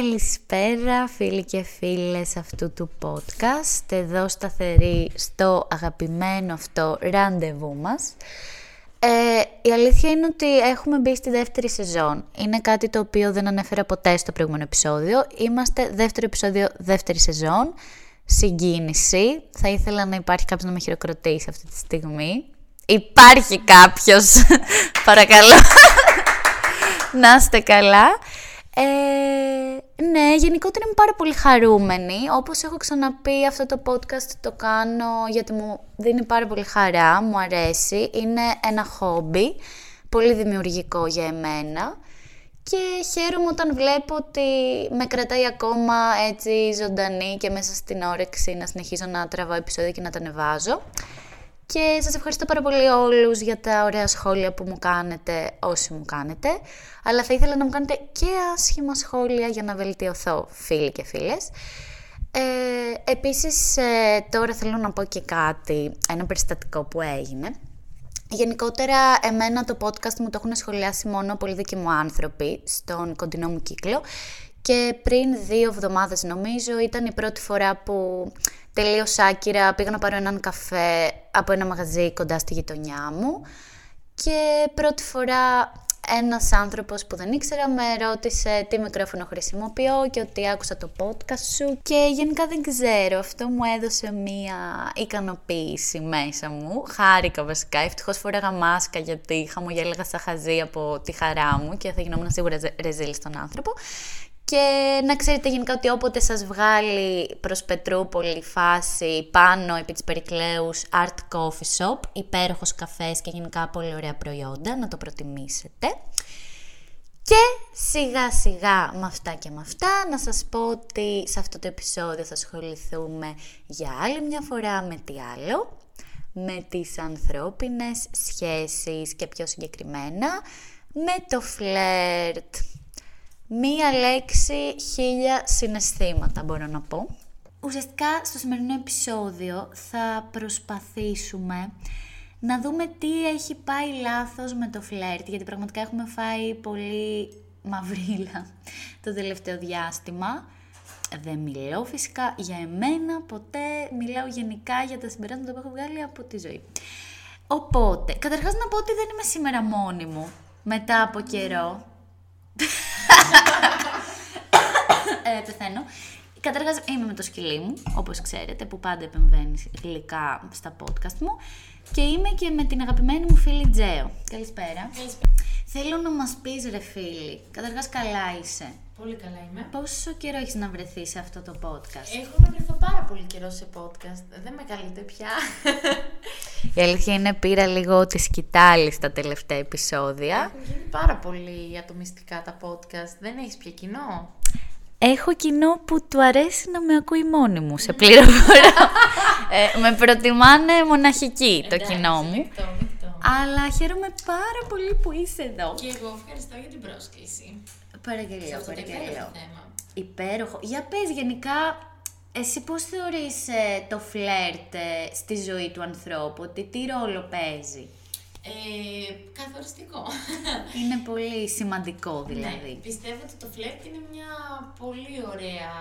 Καλησπέρα φίλοι και φίλες αυτού του podcast, εδώ σταθερή στο αγαπημένο αυτό ραντεβού μας. Ε, η αλήθεια είναι ότι έχουμε μπει στη δεύτερη σεζόν. Είναι κάτι το οποίο δεν ανέφερα ποτέ στο προηγούμενο επεισόδιο. Είμαστε δεύτερο επεισόδιο δεύτερη σεζόν. Συγκίνηση. Θα ήθελα να υπάρχει κάποιος να με χειροκροτήσει αυτή τη στιγμή. Υπάρχει κάποιος. Παρακαλώ. να είστε καλά. Ε, ναι, γενικότερα είμαι πάρα πολύ χαρούμενη. Όπως έχω ξαναπεί, αυτό το podcast το κάνω γιατί μου δίνει πάρα πολύ χαρά, μου αρέσει. Είναι ένα χόμπι, πολύ δημιουργικό για εμένα. Και χαίρομαι όταν βλέπω ότι με κρατάει ακόμα έτσι ζωντανή και μέσα στην όρεξη να συνεχίζω να τραβάω επεισόδια και να τα ανεβάζω. Και σας ευχαριστώ πάρα πολύ όλους για τα ωραία σχόλια που μου κάνετε, όσοι μου κάνετε. Αλλά θα ήθελα να μου κάνετε και άσχημα σχόλια για να βελτιωθώ, φίλοι και φίλες. Ε, επίσης, ε, τώρα θέλω να πω και κάτι, ένα περιστατικό που έγινε. Γενικότερα, εμένα το podcast μου το έχουν σχολιάσει μόνο πολύ δίκοι μου άνθρωποι στον κοντινό μου κύκλο και πριν δύο εβδομάδες νομίζω ήταν η πρώτη φορά που τελείως άκυρα πήγα να πάρω έναν καφέ από ένα μαγαζί κοντά στη γειτονιά μου και πρώτη φορά ένας άνθρωπος που δεν ήξερα με ρώτησε τι μικρόφωνο χρησιμοποιώ και ότι άκουσα το podcast σου και γενικά δεν ξέρω, αυτό μου έδωσε μία ικανοποίηση μέσα μου. Χάρηκα βασικά, ευτυχώς φοράγα μάσκα γιατί χαμογέλαγα σαν χαζή από τη χαρά μου και θα γινόμουν σίγουρα ρεζίλ στον άνθρωπο. Και να ξέρετε γενικά ότι όποτε σας βγάλει προς Πετρούπολη φάση πάνω επί της Περικλέους Art Coffee Shop, υπέροχος καφές και γενικά πολύ ωραία προϊόντα, να το προτιμήσετε. Και σιγά σιγά με αυτά και με αυτά να σας πω ότι σε αυτό το επεισόδιο θα ασχοληθούμε για άλλη μια φορά με τι άλλο, με τις ανθρώπινες σχέσεις και πιο συγκεκριμένα με το φλερτ. Μία λέξη, χίλια συναισθήματα μπορώ να πω. Ουσιαστικά στο σημερινό επεισόδιο θα προσπαθήσουμε να δούμε τι έχει πάει λάθος με το φλερτ, γιατί πραγματικά έχουμε φάει πολύ μαυρίλα το τελευταίο διάστημα. Δεν μιλάω φυσικά για εμένα, ποτέ μιλάω γενικά για τα συμπεράσματα που έχω βγάλει από τη ζωή. Οπότε, καταρχάς να πω ότι δεν είμαι σήμερα μόνη μου, μετά από καιρό. Ε, πεθαίνω. Καταρχάς είμαι με το σκυλί μου, όπως ξέρετε, που πάντα επεμβαίνει γλυκά στα podcast μου. Και είμαι και με την αγαπημένη μου φίλη Τζέο. Καλησπέρα. Καλησπέρα. Θέλω να μας πεις ρε φίλη, καταρχάς καλά είσαι. Πολύ καλά είμαι. Πόσο καιρό έχεις να βρεθείς σε αυτό το podcast; Έχω να βρεθώ πάρα πολύ καιρό σε podcast. Δεν με καλείτε πια. Η αλήθεια είναι πήρα λίγο τη σκητάλη στα τελευταία επεισόδια. Έχουν γίνει πάρα πολύ ατομιστικά τα podcast. Δεν έχεις πια κοινό; Έχω κοινό που του αρέσει να με ακούει μόνη μου, σε πληροφορώ. ε, με προτιμάνε μοναχική το Εντάξει, κοινό μου. δεκτό, δεκτό. Αλλά χαίρομαι πάρα πολύ που είσαι εδώ. Και εγώ ευχαριστώ για την πρόσκληση. Σε Παραγγελιό, αυτό το υπέροχο παραγγελιό. θέμα. Υπέροχο. Για πες γενικά, εσύ πώς θεωρείς ε, το φλερτ ε, στη ζωή του ανθρώπου, ότι τι ρόλο παίζει; Ε, καθοριστικό. Είναι πολύ σημαντικό δηλαδή. Ναι, πιστεύω ότι το φλερτ είναι μια πολύ ωραία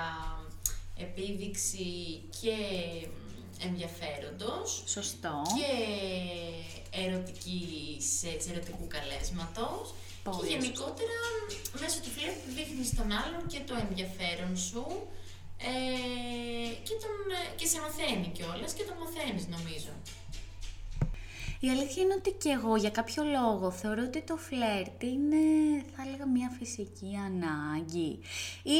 επίδειξη και ενδιαφέροντος Σωστό. και ερωτικής, έτσι, ερωτικού καλέσματος Πολύ και γενικότερα μέσω του φλερτ δείχνεις τον άλλον και το ενδιαφέρον σου ε, και, τον, ε, και σε μαθαίνει κιόλας και τον μαθαίνεις νομίζω. Η αλήθεια είναι ότι και εγώ για κάποιο λόγο θεωρώ ότι το φλερτ είναι, θα έλεγα, μια φυσική ανάγκη. Ή,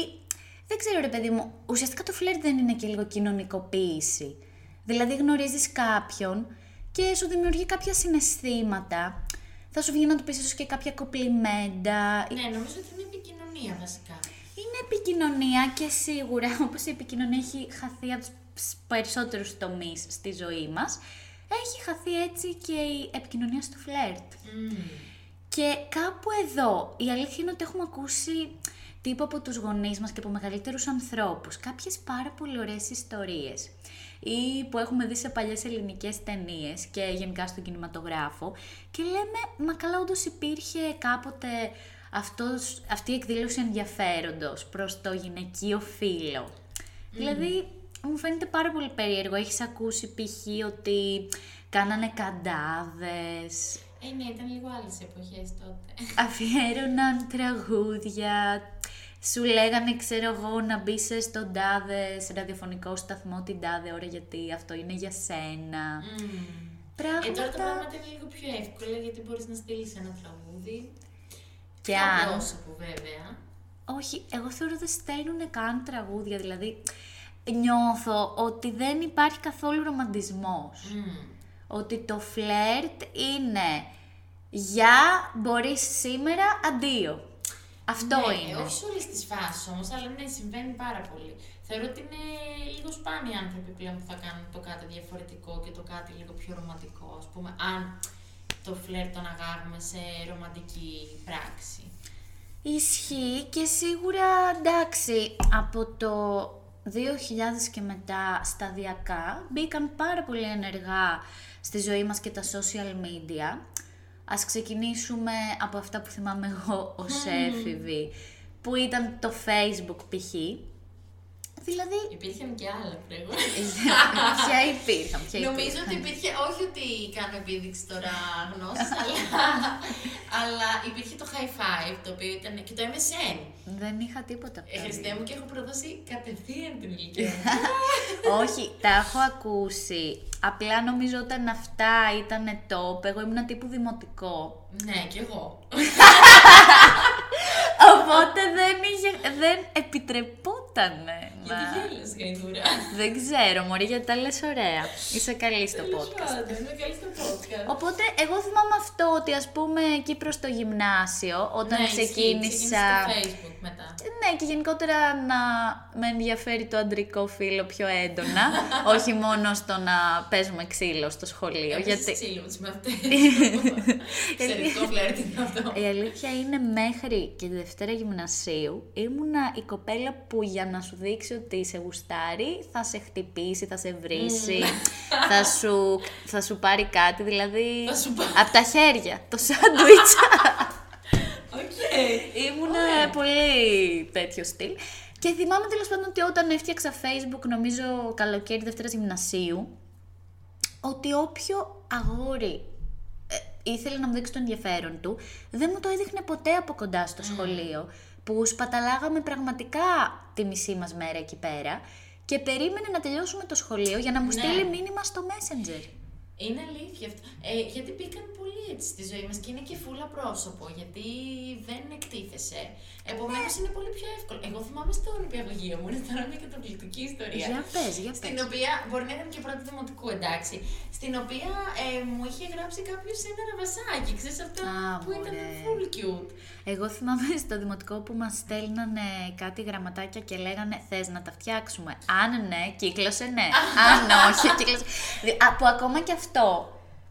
δεν ξέρω ρε παιδί μου, ουσιαστικά το φλερτ δεν είναι και λίγο κοινωνικοποίηση. Δηλαδή γνωρίζεις κάποιον και σου δημιουργεί κάποια συναισθήματα. Θα σου βγει να του πεις ίσως και κάποια κοπλιμέντα. Ναι, νομίζω ότι είναι επικοινωνία βασικά. Είναι επικοινωνία και σίγουρα, όπως η επικοινωνία έχει χαθεί από τους περισσότερους τομείς στη ζωή μας, έχει χαθεί έτσι και η επικοινωνία στο φλερτ. Και κάπου εδώ, η αλήθεια είναι ότι έχουμε ακούσει τύπου από τους γονείς μας και από μεγαλύτερους ανθρώπους κάποιες πάρα πολύ ωραίες ιστορίες ή που έχουμε δει σε παλιές ελληνικές ταινίες και γενικά στον κινηματογράφο και λέμε, μα καλά όντως υπήρχε κάποτε αυτός, αυτή η εκδήλωση ενδιαφέροντος προς το γυναικείο φύλλο. Δηλαδή, μου φαίνεται πάρα πολύ περίεργο. Έχεις ακούσει π.χ. ότι κάνανε καντάδες, Ε, ναι, ήταν λίγο άλλες εποχές τότε. αφιέρωναν τραγούδια, σου λέγανε, ξέρω εγώ, να μπει στον τάδε σε ραδιοφωνικό σταθμό την τάδε ώρα γιατί αυτό είναι για σένα. Μμμ. Πράγματα... Ε, τώρα τα πράγματα είναι λίγο πιο εύκολα γιατί μπορείς να στείλεις ένα τραγούδι. Και Πιο αν... πρόσωπο βέβαια. Όχι, εγώ θεωρώ δεν στέλνουν καν τραγούδια, δηλαδή νιώθω ότι δεν υπάρχει καθόλου ρομαντισμός. Μμμ. Ότι το φλερτ είναι για μπορείς σήμερα, αντίο. Αυτό ναι, είναι. Όχι σε όλες τις φάσεις όμως, αλλά ναι, συμβαίνει πάρα πολύ. Θεωρώ ότι είναι λίγο σπάνιοι άνθρωποι πλέον που θα κάνουν το κάτι διαφορετικό και το κάτι λίγο πιο ρομαντικό. Α πούμε, αν το φλερ τον αγάγουμε σε ρομαντική πράξη. Ισχύει και σίγουρα εντάξει από το 2000 και μετά σταδιακά μπήκαν πάρα πολύ ενεργά στη ζωή μας και τα social media. Ας ξεκινήσουμε από αυτά που θυμάμαι εγώ ως έφηβη, που ήταν το facebook π.χ. Δηλαδή, Υπήρχαν και άλλα προηγούμενα. ποια υπήρχαν, ποια Νομίζω υπήρχαν. ότι υπήρχε, όχι ότι κάνω επίδειξη τώρα γνώσης, αλλά, αλλά υπήρχε το high five, το οποίο ήταν και το MSN. Δεν είχα τίποτα από Ε, τα Χριστέ δύο. μου και έχω προδώσει κατευθείαν την ηλικία μου. Όχι, τα έχω ακούσει. Απλά νομίζω όταν αυτά ήταν top, εγώ ήμουν τύπου δημοτικό. ναι, κι εγώ. Οπότε δεν, είχε, δεν επιτρεπότανε να... Γιατί γέλας, γαϊδούρα. Δεν ξέρω, μωρή, γιατί τα λες ωραία. Είσαι καλή στο Τέλος podcast. πάντων, Είμαι καλή στο podcast. Οπότε, εγώ θυμάμαι αυτό ότι ας πούμε εκεί προς το γυμνάσιο, όταν Ναι, ισχύει, ξεκίνησα... ξεκίνησε στο facebook μετά. Ναι, και γενικότερα να με ενδιαφέρει το αντρικό φύλλο πιο έντονα. όχι μόνο στο να παίζουμε ξύλο στο σχολείο. Έπαιζες γιατί ξύλο με τις μαθητές. Εξαιρετικό φλερτ είναι αυτό. η αλήθεια είναι μέχρι και τη Δευτέρα Γυμνασίου ήμουνα η κοπέλα που για να σου δείξει ότι σε γουστάρει θα σε χτυπήσει, θα σε βρίσει, θα, σου, θα σου πάρει κάτι, δηλαδή Θα σου πάρει. από τα χέρια, το σάντουιτς. Οκ. Ήμουνα πολύ τέτοιο στυλ. Και θυμάμαι τέλος πάντων ότι όταν έφτιαξα Facebook, νομίζω καλοκαίρι Δευτέρας Γυμνασίου, ότι όποιο αγόρι ε, ήθελε να μου δείξει το ενδιαφέρον του, δεν μου το έδειχνε ποτέ από κοντά στο σχολείο, που σπαταλάγαμε πραγματικά τη μισή μας μέρα εκεί πέρα και περίμενε να τελειώσουμε το σχολείο για να μου Ναι. στείλει μήνυμα στο Messenger. Είναι αλήθεια αυτό. Ε, γιατί μπήκαν πολύ έτσι στη ζωή μας και είναι και φούλα πρόσωπο. Γιατί δεν εκτίθεσαι. Επομένως είναι πολύ πιο εύκολο. Εγώ θυμάμαι στο νηπιαγωγείο μου, είναι τώρα μια καταπληκτική ιστορία. Για πες, για Στην πες. οποία, μπορεί να ήταν και πρώτη δημοτικού, εντάξει. Στην οποία ε, μου είχε γράψει κάποιος ένα ραβασάκι, ξέρεις αυτά Α, που ήταν μωρέ. full cute. Εγώ θυμάμαι στο δημοτικό που μας στέλνανε κάτι γραμματάκια και λέγανε θες να τα φτιάξουμε. Αν ναι, κύκλωσε ναι. Αν όχι, κύκλωσε. Δη- α, Που ακόμα και αυτό,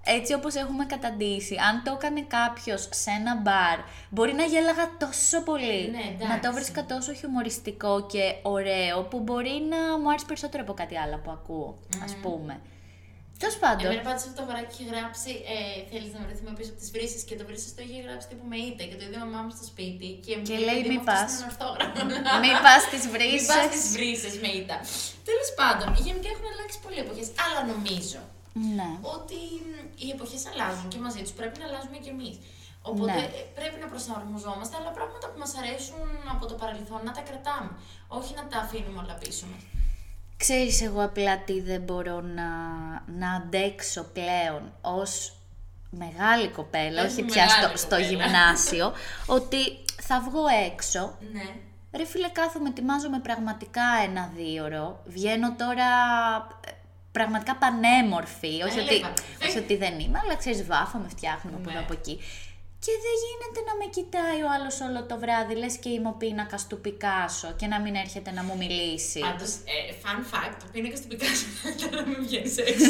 έτσι όπως έχουμε καταντήσει, αν το έκανε κάποιος σε ένα μπαρ, μπορεί να γέλαγα τόσο πολύ. Ναι, να το εντάξει. βρίσκα τόσο χιουμοριστικό και ωραίο, που μπορεί να μου άρεσε περισσότερο από κάτι άλλο που ακούω, ας πούμε. Τέλος πάντων. Εμένα πάντως αυτό το αγοράκι είχε γράψει ε, Θέλεις να βρεθούμε πίσω από τις βρύσει και το βρύσει το είχε γράψει τύπου με ήττα και το είδε η μαμά μου στο σπίτι. Και, μου Και είπε, λέει, «Δίδυμο, «Μη αυτό πας». είναι ορθόγραφο». Μην πας στις Μην πας βρύσε. στις βρύσες με ήττα. Τέλος πάντων, γενικά έχουν αλλάξει πολλοί εποχές. Αλλά νομίζω Ναι. ότι μ, οι εποχές αλλάζουν και μαζί τους πρέπει να αλλάζουμε κι εμείς. Οπότε Ναι. ε, πρέπει να προσαρμοζόμαστε, αλλά πράγματα που μας αρέσουν από το παρελθόν να τα κρατάμε. Όχι να τα αφήνουμε όλα πίσω μας. Ξέρεις εγώ απλά τι δεν μπορώ να, να αντέξω πλέον ως μεγάλη κοπέλα, Ως όχι πια μεγάλη στο, στο κοπέλα. γυμνάσιο, ότι θα βγω έξω, Ναι. ρε φίλε κάθομαι, ετοιμάζομαι πραγματικά ένα δίωρο, βγαίνω τώρα ε, πραγματικά πανέμορφη, όχι ότι, Έλεπα. όχι ότι δεν είμαι, αλλά ξέρεις βάφομαι, φτιάχνουμε από Ναι. εδώ από εκεί. Και δεν γίνεται να με κοιτάει ο άλλος όλο το βράδυ, λες και είμαι ο πίνακας του Πικάσο και να μην έρχεται να μου μιλήσει. Πάντως, ε, fun fact, ο πίνακας του Πικάσο ήταν να μην βγαίνει έξω.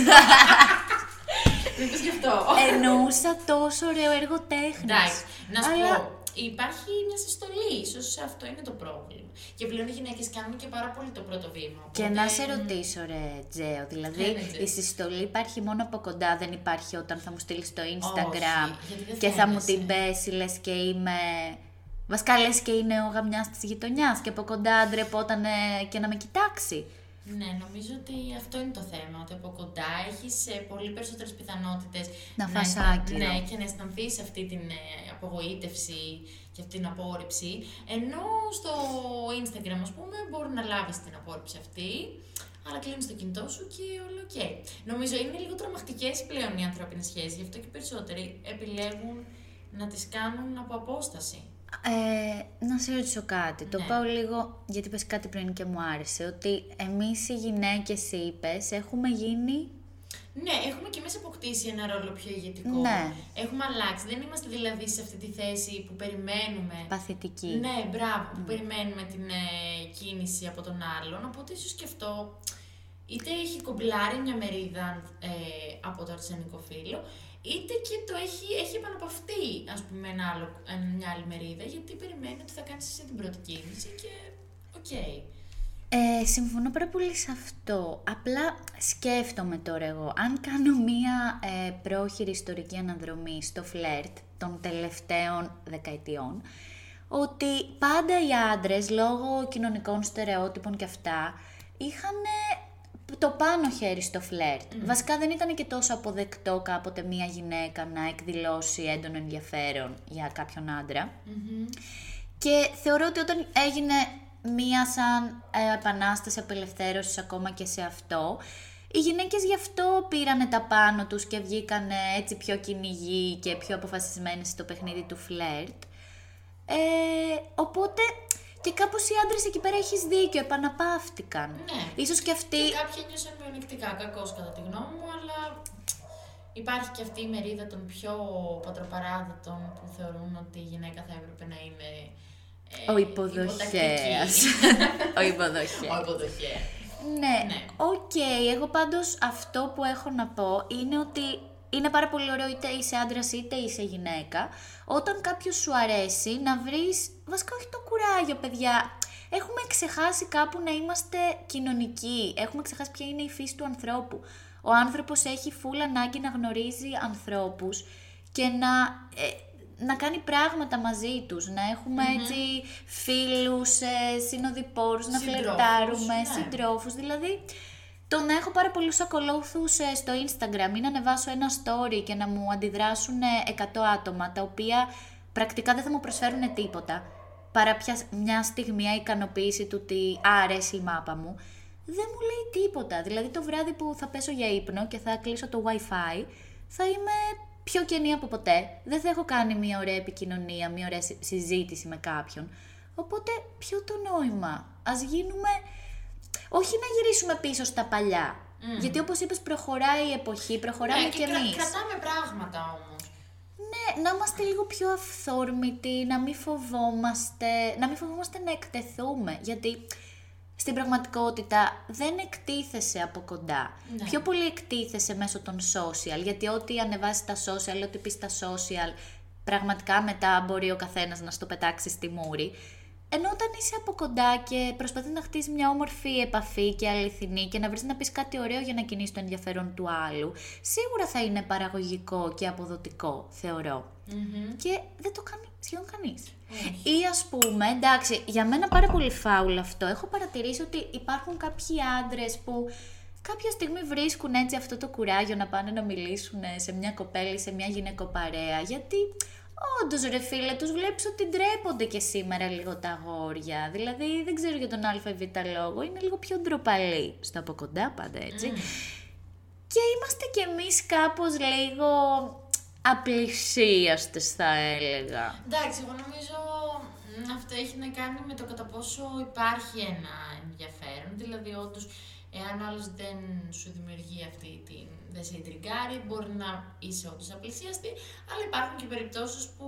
Μήπω γι' αυτό. Εννοούσα τόσο ωραίο έργο τέχνης. Εντάξει, να σου Αλλά- πω. Υπάρχει μια συστολή, ίσως αυτό είναι το πρόβλημα. Και πλέον οι γυναίκες κάνουν και πάρα πολύ το πρώτο βήμα. Και οπότε- να σε ρωτήσω, ρε Τζέο, δηλαδή Ναι, ναι, Τζέο. η συστολή υπάρχει μόνο από κοντά, δεν υπάρχει όταν θα μου στείλεις στο Instagram γιατί δεν και θα μου φαίνεσαι. την πέσει, λες και είμαι Βασικά λες και είναι ο γαμιάς της γειτονιάς και από κοντά ντρεπόταν και να με κοιτάξει. Ναι, νομίζω ότι αυτό είναι το θέμα. Ότι από κοντά έχεις πολύ περισσότερες πιθανότητες να φας Ναι, και να αισθανθείς αυτή την ε, απογοήτευση και αυτή την απόρριψη. Ενώ στο Instagram, ας πούμε, μπορεί να λάβεις την απόρριψη αυτή, αλλά κλείνεις το κινητό σου και όλο οκ. Νομίζω είναι λίγο τρομακτικές πλέον οι ανθρώπινες σχέσεις, γι' αυτό και περισσότεροι επιλέγουν να τις κάνουν από απόσταση. Ε, να σε ρωτήσω κάτι. Το ναι. πάω λίγο, γιατί πες κάτι πριν και μου άρεσε, ότι εμείς οι γυναίκες, είπες, έχουμε γίνει... Ναι, έχουμε και εμείς αποκτήσει ένα ρόλο πιο ηγετικό. Ναι. Έχουμε αλλάξει. Δεν είμαστε δηλαδή σε αυτή τη θέση που περιμένουμε... Παθητική. Ναι, μπράβο, που περιμένουμε την ε, κίνηση από τον άλλον. Οπότε ίσως και αυτό είτε έχει κομπλάρει μια μερίδα ε, από το αρσενικό φύλο, είτε και το έχει, έχει επαναπαυτεί, ας πούμε, ένα άλλο, μια άλλη μερίδα, γιατί περιμένει ότι θα κάνεις εσύ την πρώτη κίνηση και οκ. Ε, συμφωνώ πάρα πολύ σε αυτό. Απλά σκέφτομαι τώρα εγώ, αν κάνω μία ε, πρόχειρη ιστορική αναδρομή στο φλερτ των τελευταίων δεκαετιών, ότι πάντα οι άντρες, λόγω κοινωνικών στερεότυπων και αυτά, είχαν το πάνω χέρι στο φλερτ. Βασικά δεν ήταν και τόσο αποδεκτό κάποτε μία γυναίκα να εκδηλώσει έντονο ενδιαφέρον για κάποιον Και θεωρώ ότι όταν έγινε μία σαν ε, επανάσταση απελευθέρωσης ακόμα και σε αυτό, οι γυναίκες γι' αυτό πήρανε τα πάνω τους και βγήκαν έτσι πιο κυνηγοί και πιο αποφασισμένες στο παιχνίδι του φλερτ. Ε, οπότε και κάπως οι άντρες εκεί πέρα έχεις δίκιο, επαναπαύτηκαν. Ναι. Ίσως και αυτοί. Και κάποιοι νιώσαν μειονεκτικά, κακώς κατά τη γνώμη μου, αλλά υπάρχει και αυτή η μερίδα των πιο πατροπαράδοτων που θεωρούν ότι η γυναίκα θα έπρεπε να είναι. Ε, ο υποδοχέας. ο υποδοχέας. Ο υποδοχέας. Ναι, ναι. OK. Okay. Εγώ πάντως αυτό που έχω να πω είναι ότι είναι πάρα πολύ ωραίο είτε είσαι άντρας είτε είσαι γυναίκα. Όταν κάποιος σου αρέσει, να βρεις. Βασικά, όχι το κουράγιο, παιδιά. Έχουμε ξεχάσει κάπου να είμαστε κοινωνικοί. Έχουμε ξεχάσει ποια είναι η φύση του ανθρώπου. Ο άνθρωπος έχει φούλ ανάγκη να γνωρίζει ανθρώπους και να, ε, να κάνει πράγματα μαζί τους, να εχουμε έτσι φίλους, ε, συνοδοιπόρους, να φλερτάρουμε, ναι. συντρόφους, δηλαδή το να έχω πάρα πολλούς ακολούθους ε, στο Instagram ή να ανεβάσω ένα story και να μου αντιδράσουν 100 άτομα, τα οποία πρακτικά δεν θα μου προσφέρουν τίποτα, παρά πια μια στιγμία ικανοποίηση του ότι αρέσει η μάπα μου, δεν μου λέει τίποτα. Δηλαδή το βράδυ που θα πέσω για ύπνο και θα κλείσω το Wi-Fi, θα είμαι πιο κενή από ποτέ. Δεν θα έχω κάνει μια ωραία επικοινωνία, μια ωραία συζήτηση με κάποιον. Οπότε ποιο το νόημα; Ας γίνουμε όχι να γυρίσουμε πίσω στα παλιά. Γιατί όπως είπες προχωράει η εποχή, προχωράμε ναι, και, και εμείς. κρατάμε πράγματα όμως. Ναι, να είμαστε λίγο πιο αυθόρμητοι, να μην φοβόμαστε, να μην φοβόμαστε να εκτεθούμε. Γιατί στην πραγματικότητα δεν εκτίθεσαι από κοντά. Ναι. Πιο πολύ εκτίθεσαι μέσω των social, γιατί ό,τι ανεβάσεις τα social, ό,τι πεις στα social, πραγματικά μετά μπορεί ο καθένας να στο πετάξει στη μούρη. Ενώ όταν είσαι από κοντά και προσπαθεί να χτίσει μια όμορφη επαφή και αληθινή και να βρεις να πεις κάτι ωραίο για να κινήσει το ενδιαφέρον του άλλου, σίγουρα θα είναι παραγωγικό και αποδοτικό, Και δεν το κάνει σχεδόν κανείς. Ή ας πούμε, εντάξει, για μένα πάρα πολύ φάουλ αυτό. Έχω παρατηρήσει ότι υπάρχουν κάποιοι άντρες που κάποια στιγμή βρίσκουν έτσι αυτό το κουράγιο να πάνε να μιλήσουν σε μια κοπέλη, σε μια γυναικοπαρέα. Γιατί Όντως, ρε φίλε, τους βλέπεις ότι ντρέπονται και σήμερα λίγο τα αγόρια. Δηλαδή, δεν ξέρω για τον ΑΒ λόγο, είναι λίγο πιο ντροπαλή. Στο από κοντά πάντα έτσι. Και είμαστε κι εμείς κάπως λίγο απλησίαστες, θα έλεγα. Εντάξει, εγώ νομίζω αυτό έχει να κάνει με το κατά πόσο υπάρχει ένα ενδιαφέρον. Δηλαδή, όντως, εάν άλλος δεν σου δημιουργεί αυτή την δεν σε τριγκάρει, μπορεί να είσαι όντως απλησίαστη, αλλά υπάρχουν και περιπτώσεις που.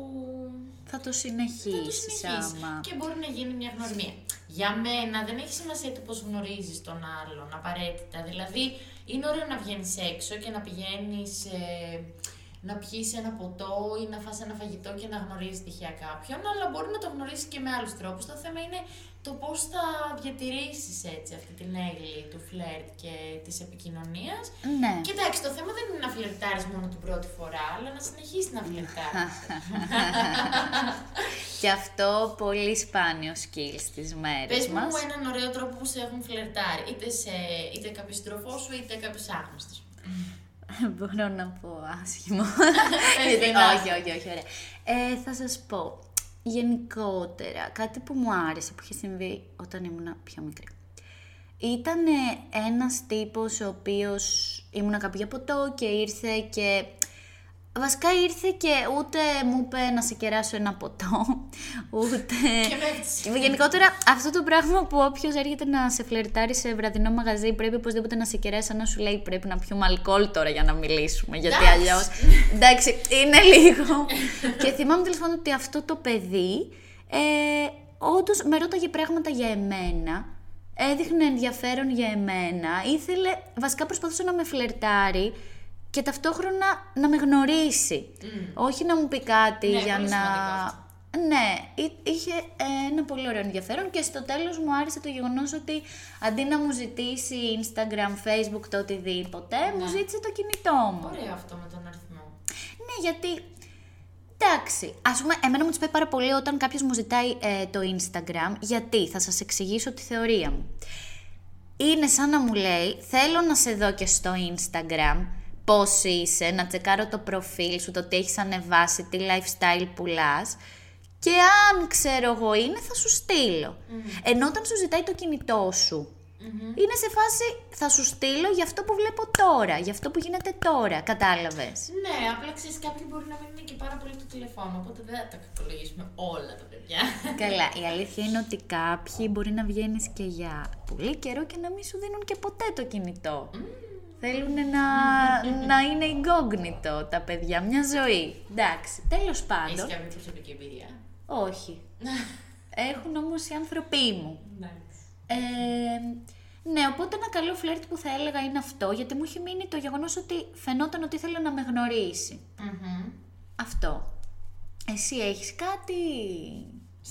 Θα το συνεχίσεις άμα. Και μπορεί να γίνει μια γνωριμία. Για μένα δεν έχει σημασία το πώς γνωρίζεις τον άλλον απαραίτητα. Δηλαδή, είναι ωραίο να βγαίνεις έξω και να πηγαίνεις. Ε, να πιείς ένα ποτό ή να φας ένα φαγητό και να γνωρίζεις τυχαία κάποιον, αλλά μπορεί να το γνωρίσεις και με άλλους τρόπους. Το θέμα είναι το πώς θα διατηρήσεις έτσι αυτή την έγκλη του φλερτ και της επικοινωνίας. Ναι. Και εντάξει, το θέμα δεν είναι να φλερτάρεις μόνο την πρώτη φορά, αλλά να συνεχίσεις να φλερτάρεις. Και αυτό πολύ σπάνιο skill στις μέρες Πες μου μας. έναν ωραίο τρόπο που σε έχουν φλερτάρει. Είτε, σε, είτε κάποιο σύντροφό σου, είτε κάποιο άγνωστο. Μπορώ να πω άσχημο. Πες Γιατί- ένα. όχι, όχι, όχι, ωραία. Ε, θα σας πω, γενικότερα, κάτι που μου άρεσε, που είχε συμβεί όταν ήμουν πιο μικρή. Ήταν ένας τύπος ο οποίος ήμουνα κάπου για ποτό και ήρθε και... Βασικά ήρθε και ούτε μου είπε να σε κεράσω ένα ποτό, ούτε... Και με έφτιαξε. Γενικότερα, αυτό το πράγμα που όποιος έρχεται να σε φλερτάρει σε βραδινό μαγαζί πρέπει οπωσδήποτε να σε κεράσει, σαν να σου λέει πρέπει να πιούμε αλκοόλ τώρα για να μιλήσουμε. Γιατί Εντάξει. αλλιώ. Εντάξει, είναι λίγο. και θυμάμαι τέλος πάντων ότι αυτό το παιδί ε, όντως με ρώταγε πράγματα για εμένα. Έδειχνε ενδιαφέρον για εμένα. Ήθελε, βασικά προσπαθούσε να με φλερτάρει και ταυτόχρονα να με γνωρίσει. Όχι να μου πει κάτι Ναι, για πολύ να. σημαντικό αυτό. Ναι, εί- είχε ε, ένα πολύ ωραίο ενδιαφέρον και στο τέλος μου άρεσε το γεγονός ότι αντί να μου ζητήσει Instagram, Facebook, το οτιδήποτε, μου ζήτησε το κινητό μου. Ωραίο αυτό με τον αριθμό. Ναι, γιατί. Εντάξει, ας πούμε, εμένα μου τους πάει πάρα πολύ όταν κάποιος μου ζητάει ε, το Instagram. Γιατί, θα σας εξηγήσω τη θεωρία μου. Είναι σαν να μου λέει, θέλω να σε δω και στο Instagram, πώς είσαι, να τσεκάρω το προφίλ σου, το τι έχεις ανεβάσει, τι lifestyle πουλάς και αν ξέρω εγώ είναι θα σου στείλω. Ενώ όταν σου ζητάει το κινητό σου, είναι σε φάση θα σου στείλω για αυτό που βλέπω τώρα, για αυτό που γίνεται τώρα, κατάλαβες; Ναι, απλά ξέρεις, κάποιοι μπορεί να μην είναι και πάρα πολύ το τηλεφώνο, οπότε δεν θα τα κακολογήσουμε όλα τα παιδιά. Καλά, η αλήθεια είναι ότι κάποιοι μπορεί να βγαίνεις και για πολύ καιρό και να μην σου δίνουν και ποτέ το κινητό. Θέλουν να, να είναι incognito τα παιδιά, μια ζωή. Εντάξει, τέλος Έχεις πάντων. κάποια προσωπική εμπειρία; Όχι. Έχουν όμως οι άνθρωποι μου. Εντάξει. Ε, ναι, οπότε ένα καλό φλερτ που θα έλεγα είναι αυτό, γιατί μου έχει μείνει το γεγονός ότι φαινόταν ότι ήθελε να με γνωρίσει. Μμμ. Αυτό. Εσύ έχεις κάτι;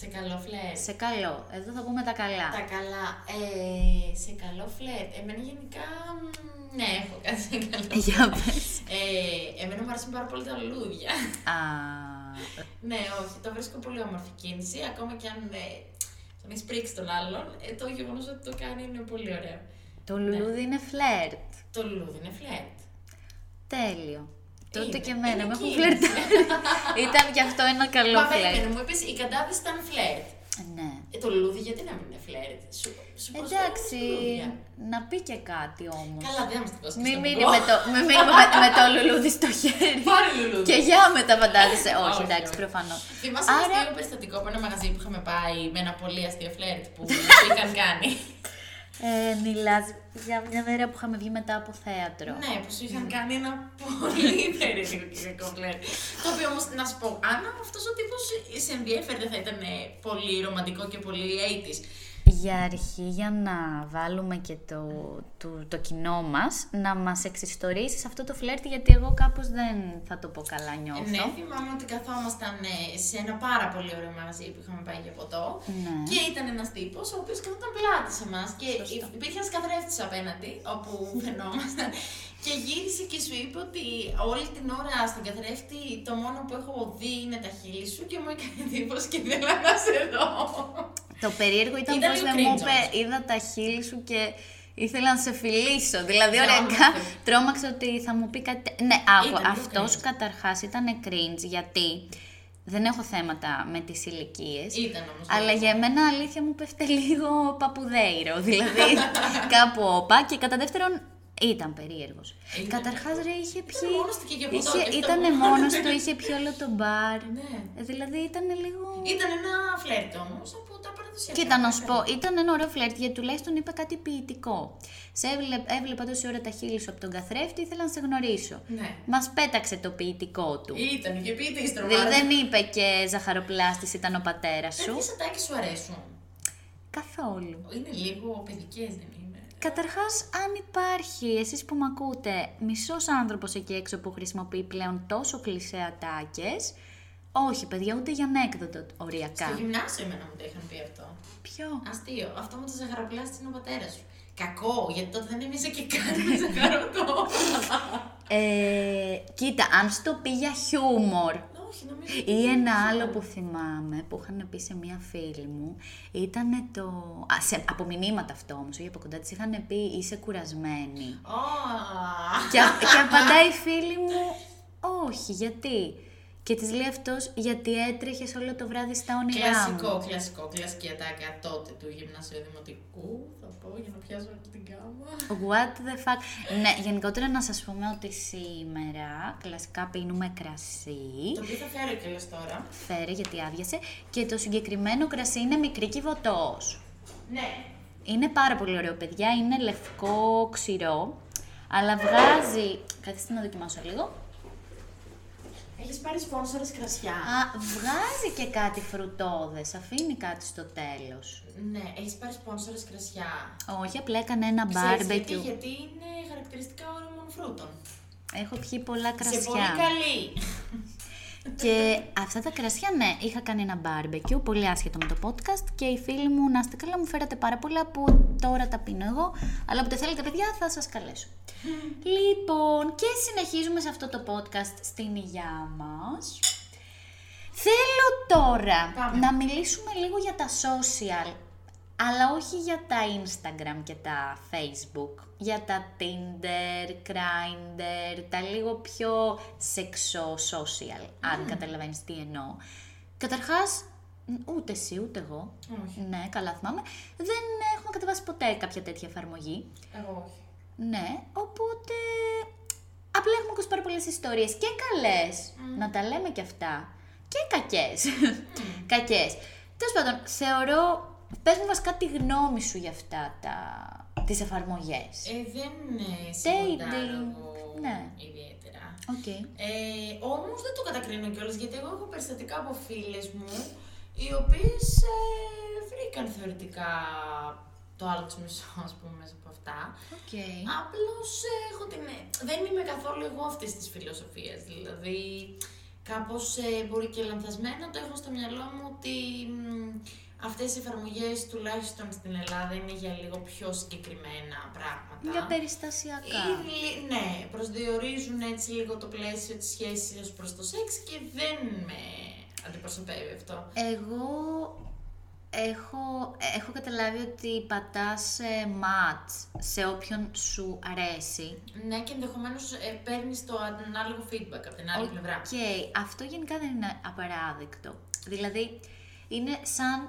Σε καλό φλερ. σε καλό. Εδώ θα πούμε τα καλά. Τα καλά. Ε, σε καλό φλερ. Εμένα γενικά. μ, Ναι, έχω κάτι σε καλό. Για πες. Ε, εμένα μου αρέσουν πάρα πολύ τα λουλούδια. Α, ναι, όχι, το βρίσκω πολύ όμορφη κίνηση. Ακόμα και αν ε, θα με σπρίξει τον άλλον, ε, το γεγονός ότι το κάνει είναι πολύ ωραίο. το λουλούδι είναι φλερτ. Το λουλούδι είναι φλερτ. Τέλειο. Τότε Είναι, και εμένα είναι με έχουν κίνηση. φλερτάρει. Ήταν και αυτό ένα καλό Μα περίμενε, φλερτ. μου είπες η κατάδυση ήταν φλερτ. Ναι. Ε, το λουλούδι γιατί να μην είναι φλερτ; Σου, σου προσφέρουν Εντάξει, λουλούδια. να πει και κάτι όμως. Καλά, δεν μας το δώσεις. Μην μείνει με το, μην μείνει με, με το λουλούδι στο χέρι. Πάρε λουλούδι. και για μετά φαντάζεσαι. Όχι, Όχι, εντάξει, όχι. προφανώς. Θυμάσαι ένα Άρα- αστείο περιστατικό από ένα μαγαζί που είχαμε πάει με ένα πολύ αστείο φλερτ που σου είχαν κάνει; Ε, μιλάς για μια μέρα που είχαμε βγει μετά από θέατρο. ναι, που σου είχαν κάνει ένα πολύ περίεργο φλερτ. Το οποίο όμως να σου πω, αν αυτός ο τύπος σε ενδιαφέρει, δεν θα ήταν ε, πολύ ρομαντικό και πολύ 80s. Για αρχή, για να βάλουμε και το, το, το κοινό μας, να μας εξιστορήσεις αυτό το φλερτ, γιατί εγώ κάπως δεν θα το πω καλά νιώθω. Ναι, θυμάμαι ότι καθόμασταν ε, σε ένα πάρα πολύ ωραίο μαγαζί που είχαμε πάει για ποτό. Ναι. Και ήταν ένας τύπος ο οποίος καθόταν πλάτη σε εμάς. Και υπήρχε ένας καθρέφτης απέναντι, όπου φαινόμασταν. Και γύρισε και σου είπε ότι όλη την ώρα στον καθρέφτη το μόνο που έχω δει είναι τα χείλη σου και μου έκανε εντύπωση και δεν να σε δω. Το περίεργο ήταν, Ήταν πως λίγο δεν μου cringe είπε, όμως. είδα τα χείλη σου και ήθελα να σε φιλήσω. Δηλαδή, Ναι, ωραία, όμως, τρόμαξα ότι θα μου πει κάτι. τε- Ναι, άκου, Ήταν λίγο αυτός cringe. καταρχάς ήταν cringe, γιατί δεν έχω θέματα με τις ηλικίες. Ήταν όμως. Αλλά για μένα αλήθεια μου πέφτει λίγο παπουδέιρο. Δηλαδή κάπου όπα και κατά δεύτερον ήταν περίεργος. Ήταν Καταρχάς ρε είχε πιει. μόνος του και για ποτό, είχε, και αυτό ήταν που- μόνος του, είχε πιει όλο το μπαρ. Ναι. Ε, Δηλαδή ήταν λίγο. Ήταν ένα φλερτ όμως από τα παραδοσιακά. Κοίτα, να σου πω, ήταν ένα ωραίο φλερτ γιατί τουλάχιστον είπε κάτι ποιητικό. Σε έβλεπα, έβλεπα τόση ώρα τα χείλη σου από τον καθρέφτη, ήθελα να σε γνωρίσω. Ναι. Μας πέταξε το ποιητικό του. Ήταν και πείτε η Δηλαδή δεν είπε και ζαχαροπλάστης ήταν ο πατέρας σου. Τέτοιε ατάκες σου αρέσουν; Καθόλου. Είναι λίγο παιδικές, δεν είναι; Καταρχάς, αν υπάρχει, εσείς που με ακούτε, μισός άνθρωπος εκεί έξω που χρησιμοποιεί πλέον τόσο κλισέ ατάκες, όχι παιδιά, ούτε για ανέκδοτο οριακά. Στο γυμνάσιο εμένα μου το είχαν πει αυτό. Ποιο; Αστείο. Αυτό με το ζαχαροπλάστη είναι ο πατέρας σου. Κακό, γιατί τότε δεν έμειζε και καν με ζαχαρωτό. Ε, κοίτα, αν στο πει για χιούμορ, Όχι, νομίζω. ότι Ή είναι ένα πιο- άλλο που θυμάμαι που είχαν πει σε μία φίλη μου ήταν το. Α, σε, από μηνύματα αυτό όμως, όχι από κοντά της είχαν πει είσαι κουρασμένη. Ω, και, α- και απαντάει η φίλη μου, όχι, γιατί. Και της λέει αυτός, γιατί έτρεχες όλο το βράδυ στα όνειρά μου. Κλασικό, κλασικό, κλασική ατάκα τότε του γυμνασίου δημοτικού. Θα πω για να πιάσω αυτή την κάμα. What the fuck. Ναι, γενικότερα να σας πούμε ότι σήμερα κλασικά πίνουμε κρασί. Το οποίο θα φέρω και λες τώρα. Φέρε γιατί άδειασε. Και το συγκεκριμένο κρασί είναι μικρή κυβωτός. Ναι. Είναι πάρα πολύ ωραίο, παιδιά. Είναι λευκό, ξηρό. Αλλά βγάζει... Καθίστε να δοκιμάσω λίγο. Έχεις πάρει σπόνσορες κρασιά. Α, βγάζει και κάτι φρουτόδες. Αφήνει κάτι στο τέλος. Ναι, έχεις πάρει σπόνσορες κρασιά. Όχι, απλά έκανε ένα Ξέρεις γιατί, barbecue. γιατί είναι χαρακτηριστικά όριμων φρούτων. Έχω πιει πολλά Σε πολύ κρασιά. καλή. Και αυτά τα κρασιά, ναι, είχα κάνει ένα barbecue, πολύ άσχετο με το podcast και οι φίλοι μου, να είστε καλά, μου φέρατε πάρα πολλά που τώρα τα πίνω εγώ, αλλά όποτε θέλετε παιδιά θα σας καλέσω. λοιπόν, και συνεχίζουμε σε αυτό το podcast στην υγειά μας. Θέλω τώρα Πάμε. να μιλήσουμε λίγο για τα social, αλλά όχι για τα Instagram και τα Facebook, για τα Tinder, Grindr, τα λίγο πιο σεξο social, αν καταλαβαίνεις τι εννοώ. Καταρχάς, ν- ούτε εσύ ούτε εγώ, Όχι. ναι, καλά θυμάμαι, δεν έχουμε κατεβάσει ποτέ κάποια τέτοια εφαρμογή. Εγώ όχι. Ναι, οπότε απλά έχουμε ακούσει πάρα πολλές ιστορίες και καλές, να τα λέμε και αυτά, και κακές. κακές. Τέλος πάντων, θεωρώ, πες μου βασικά τη γνώμη σου για αυτά τα, τις εφαρμογές. Ε, δεν ε, Dating, συμμοντάρω εγώ ναι. ιδιαίτερα. Οκ. Ε, όμως δεν το κατακρίνω κιόλας, γιατί εγώ έχω περιστατικά από φίλες μου, οι οποίες ε, βρήκαν θεωρητικά το άλλο τους μισό, ας πούμε, μέσα από αυτά. Οκ. Απλώς ε, έχω την... δεν είμαι καθόλου εγώ αυτής της φιλοσοφίας, δηλαδή κάπως ε, μπορεί και λανθασμένα το έχω στο μυαλό μου ότι μ, αυτές οι εφαρμογές τουλάχιστον στην Ελλάδα είναι για λίγο πιο συγκεκριμένα πράγματα. Για περιστασιακά. Ή λι- ναι, προσδιορίζουν έτσι λίγο το πλαίσιο της σχέσης ως προς το σεξ και δεν με αντιπροσωπεύει αυτό. Εγώ έχω, έχω καταλάβει ότι πατάς ε, match σε όποιον σου αρέσει. Ναι, και ενδεχομένως ε, παίρνεις το ανάλογο feedback από την άλλη πλευρά. Οκ, αυτό γενικά δεν είναι απαράδεκτο. Δηλαδή, είναι σαν.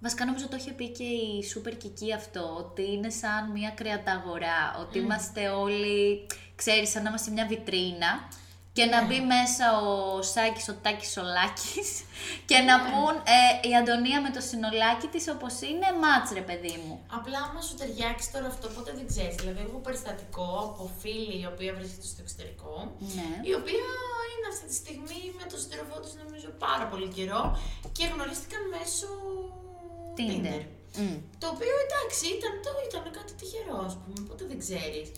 Βασικά νομίζω το είχε πει και η Super Kiki αυτό, ότι είναι σαν μια κρεαταγορά, ότι είμαστε όλοι, ξέρεις, σαν να είμαστε σε μια βιτρίνα και να μπει μέσα ο Σάκης, ο Τάκης, ο Λάκης και να πούν ε, η Αντωνία με το συνολάκι της όπως είναι, μάτς ρε παιδί μου. Απλά άμα σου ταιριάξει τώρα αυτό, ποτέ δεν ξέρεις. Δηλαδή, έχω περιστατικό από φίλη η οποία βρίσκεται στο εξωτερικό, Ναι. η οποία είναι αυτή τη στιγμή με τον σύντροφό της νομίζω πάρα πολύ καιρό και γνωρίστηκαν μέσω Tinder. Μμ. Το οποίο εντάξει, ήταν, το, ήταν κάτι τυχερό, ας πούμε, ποτέ δεν ξέρεις.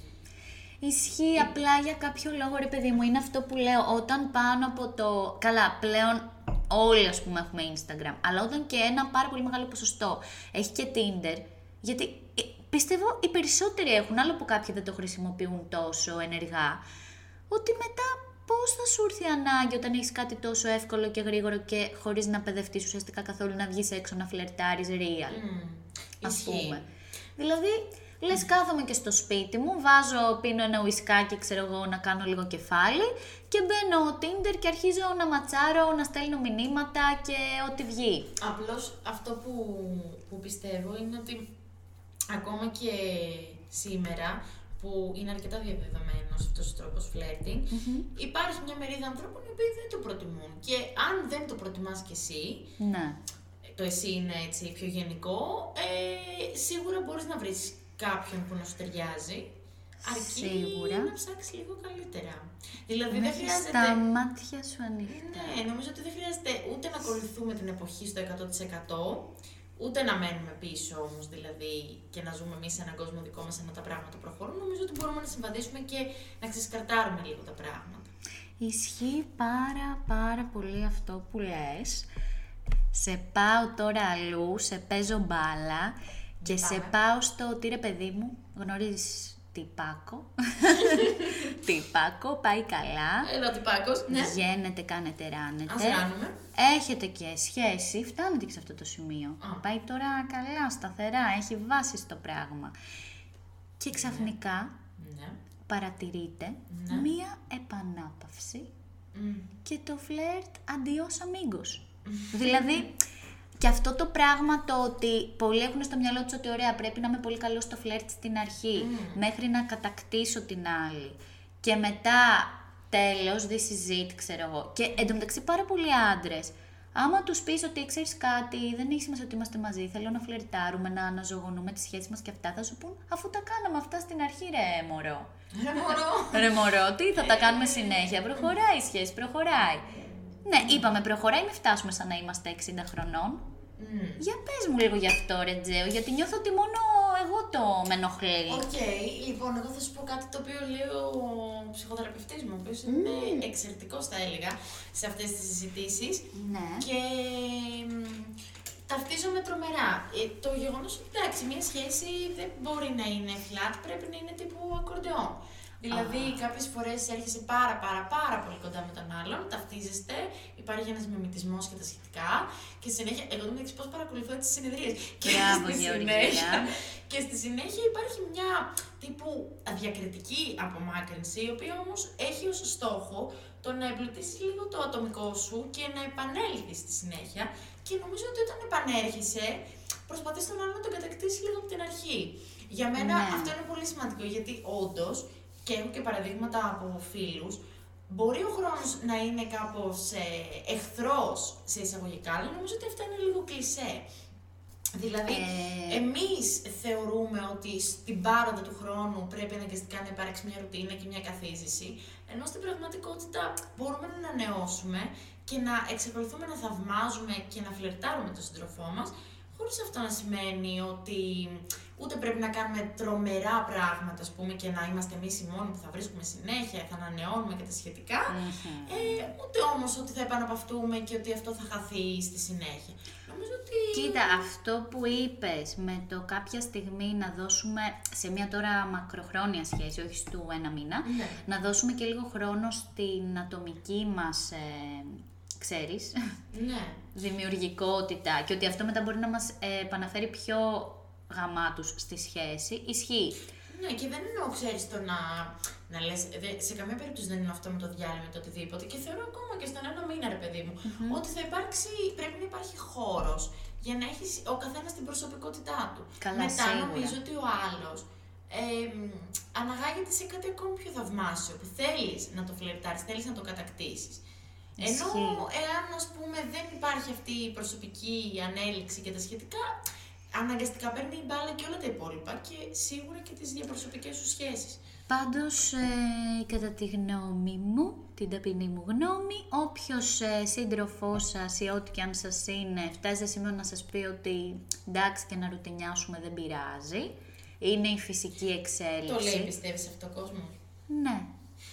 Ισχύει απλά για κάποιο λόγο, ρε παιδί μου. Είναι αυτό που λέω. Όταν πάνω από το. Καλά, πλέον όλοι ας πούμε έχουμε Instagram. Αλλά όταν και ένα πάρα πολύ μεγάλο ποσοστό έχει και Tinder. Γιατί ε, πιστεύω οι περισσότεροι έχουν, άλλο που κάποιοι δεν το χρησιμοποιούν τόσο ενεργά. Ότι μετά πώς θα σου έρθει η ανάγκη όταν έχεις κάτι τόσο εύκολο και γρήγορο και χωρίς να παιδευτείς ουσιαστικά καθόλου να βγεις έξω να φλερτάρεις real. Μμμ. Ας Ισχύει. πούμε. Δηλαδή, λες κάθομαι και στο σπίτι μου, βάζω, πίνω ένα ουισκάκι, ξέρω εγώ, να κάνω λίγο κεφάλι και μπαίνω Tinder και αρχίζω να ματσάρω, να στέλνω μηνύματα και ό,τι βγει. Απλώς αυτό που, που πιστεύω είναι ότι ακόμα και σήμερα που είναι αρκετά διαδεδομένο αυτός ο τρόπος flirting, υπάρχει μια μερίδα ανθρώπων οι οποίοι δεν το προτιμούν. Και αν δεν το προτιμάς κι εσύ, Ναι. το εσύ είναι έτσι πιο γενικό, ε, σίγουρα μπορείς να βρεις κάποιον που να σου ταιριάζει. Αρκεί Σίγουρα. να ψάξεις λίγο καλύτερα. Δηλαδή Να δεν έχεις χρειάζεται. τα μάτια σου ανοιχτά. Ναι, νομίζω ότι δεν χρειάζεται ούτε να ακολουθούμε την εποχή στο 100%, ούτε να μένουμε πίσω όμως δηλαδή και να ζούμε εμείς σε έναν κόσμο δικό μας ενώ τα πράγματα προχωρούν. Νομίζω ότι μπορούμε να συμβαδίσουμε και να ξεσκαρτάρουμε λίγο τα πράγματα. Ισχύει πάρα πάρα πολύ αυτό που λες. Σε πάω τώρα αλλού, σε παίζω μπάλα και σε Πάμε. πάω στο ότι ρε παιδί μου, γνωρίζεις τι Πάκο, τυπάκο, πάει καλά. Έλα, τυπάκο. Ναι. Βγαίνετε, κάνετε, Α ράνετε. ράνουμε. Έχετε και σχέση, φτάνετε και σε αυτό το σημείο. Α. Πάει τώρα καλά, σταθερά, έχει βάση στο πράγμα. Και ξαφνικά Ναι. παρατηρείτε Ναι. μία επανάπαυση Μμ. και το φλερτ αντιός αμίγκος. δηλαδή, και αυτό το πράγμα το ότι πολλοί έχουν στο μυαλό τους ότι ωραία πρέπει να είμαι πολύ καλός στο φλερτ στην αρχή μέχρι να κατακτήσω την άλλη και μετά τέλος this is it ξέρω εγώ και εντωμεταξύ πάρα πολλοί άντρες Άμα τους πεις ότι ξέρεις κάτι, δεν έχει σημασία ότι είμαστε μαζί, θέλω να φλερτάρουμε, να αναζωογονούμε τη σχέση μας και αυτά, θα σου πουν αφού τα κάναμε αυτά στην αρχή, ρε μωρό. Ρε μωρό. Ρε μωρό, τι θα τα κάνουμε συνέχεια. Προχωράει η σχέση, προχωράει. Ναι, είπαμε προχωράει, μην φτάσουμε σαν να είμαστε 60 χρονών. Μμ. Για πες μου λίγο γι' αυτό, ρε Τζέο, γιατί νιώθω ότι μόνο εγώ το με ενοχλεί. Οκ, λοιπόν, εγώ θα σου πω κάτι το οποίο λέει ο ψυχοθεραπευτής μου, ο οποίος είναι εξαιρετικός, θα έλεγα, σε αυτές τις συζητήσεις. Ναι. Και μ, ταυτίζομαι τρομερά. Ε, το γεγονός ότι εντάξει, μια σχέση δεν μπορεί να είναι flat, πρέπει να είναι τύπου ακορντεόν. Δηλαδή, κάποιες φορές έρχεσαι πάρα πάρα πάρα πολύ κοντά με τον άλλον, ταυτίζεστε, υπάρχει ένας μιμητισμός και τα σχετικά. Και στη συνέχεια, εγώ δεν ξέρω πώς παρακολουθώ τις συνεδρίες. Μπράβο, στη Γεωργία. συνέχεια, και στη συνέχεια υπάρχει μια τύπου διακριτική απομάκρυνση, η οποία όμως έχει ως στόχο το να εμπλουτίσεις λίγο το ατομικό σου και να επανέλθεις στη συνέχεια. Και νομίζω ότι όταν επανέρχεσαι, προσπαθείς τον άλλο να τον κατακτήσεις λίγο από την αρχή. Για μένα Ναι. αυτό είναι πολύ σημαντικό γιατί όντως, και έχω και παραδείγματα από φίλους, μπορεί ο χρόνος να είναι κάπως ε, εχθρός σε εισαγωγικά, αλλά νομίζω ότι αυτά είναι λίγο κλισέ. Δηλαδή, Ε, εμείς θεωρούμε ότι στην πάροδο του χρόνου πρέπει αναγκαστικά να υπάρξει μια ρουτίνα και μια καθίζηση, ενώ στην πραγματικότητα μπορούμε να ανανεώσουμε και να εξακολουθούμε να θαυμάζουμε και να φλερτάρουμε τον σύντροφό μας, χωρίς αυτό να σημαίνει ότι ούτε πρέπει να κάνουμε τρομερά πράγματα, ας πούμε, και να είμαστε εμείς οι μόνοι που θα βρίσκουμε συνέχεια, θα ανανεώνουμε και τα σχετικά, ε, ούτε όμως ότι θα επαναπαυτούμε και ότι αυτό θα χαθεί στη συνέχεια. Νομίζω ότι... Κοίτα, αυτό που είπες με το κάποια στιγμή να δώσουμε σε μια τώρα μακροχρόνια σχέση, όχι του ένα μήνα, Ναι. να δώσουμε και λίγο χρόνο στην ατομική μας, ε, ξέρεις, Ναι. δημιουργικότητα και ότι αυτό μετά μπορεί να μας ε, επαναφέρει πιο γαμάτους στη σχέση, ισχύει. Ναι, και δεν εννοώ, ξέρεις το να, να λες. Σε καμία περίπτωση δεν είναι αυτό με το διάλειμμα ή το οτιδήποτε. Και θεωρώ ακόμα και στον ένα μήνα, ρε παιδί μου, ότι θα υπάρξει, πρέπει να υπάρχει χώρος για να έχεις ο καθένας την προσωπικότητά του. Καλά, Μετά σίγουρα. νομίζω ότι ο άλλος ε, μ, αναγάγεται σε κάτι ακόμη πιο θαυμάσιο που θέλεις να το φλερτάρεις, θέλεις να το κατακτήσεις. Ενώ Ισχύει. εάν ας πούμε δεν υπάρχει αυτή η προσωπική ανέλυξη και τα σχετικά, αναγκαστικά παίρνει η μπάλα και όλα τα υπόλοιπα και σίγουρα και τις διαπροσωπικές σου σχέσεις. Πάντως, ε, κατά τη γνώμη μου, την ταπεινή μου γνώμη, όποιος ε, σύντροφός σας ή ό,τι και αν σας είναι, φτάσει σε σημείο να σας πει ότι εντάξει και να ρουτινιάσουμε δεν πειράζει, είναι η φυσική εξέλιξη. Το λέει πιστεύεις αυτό ο κόσμο; Ναι.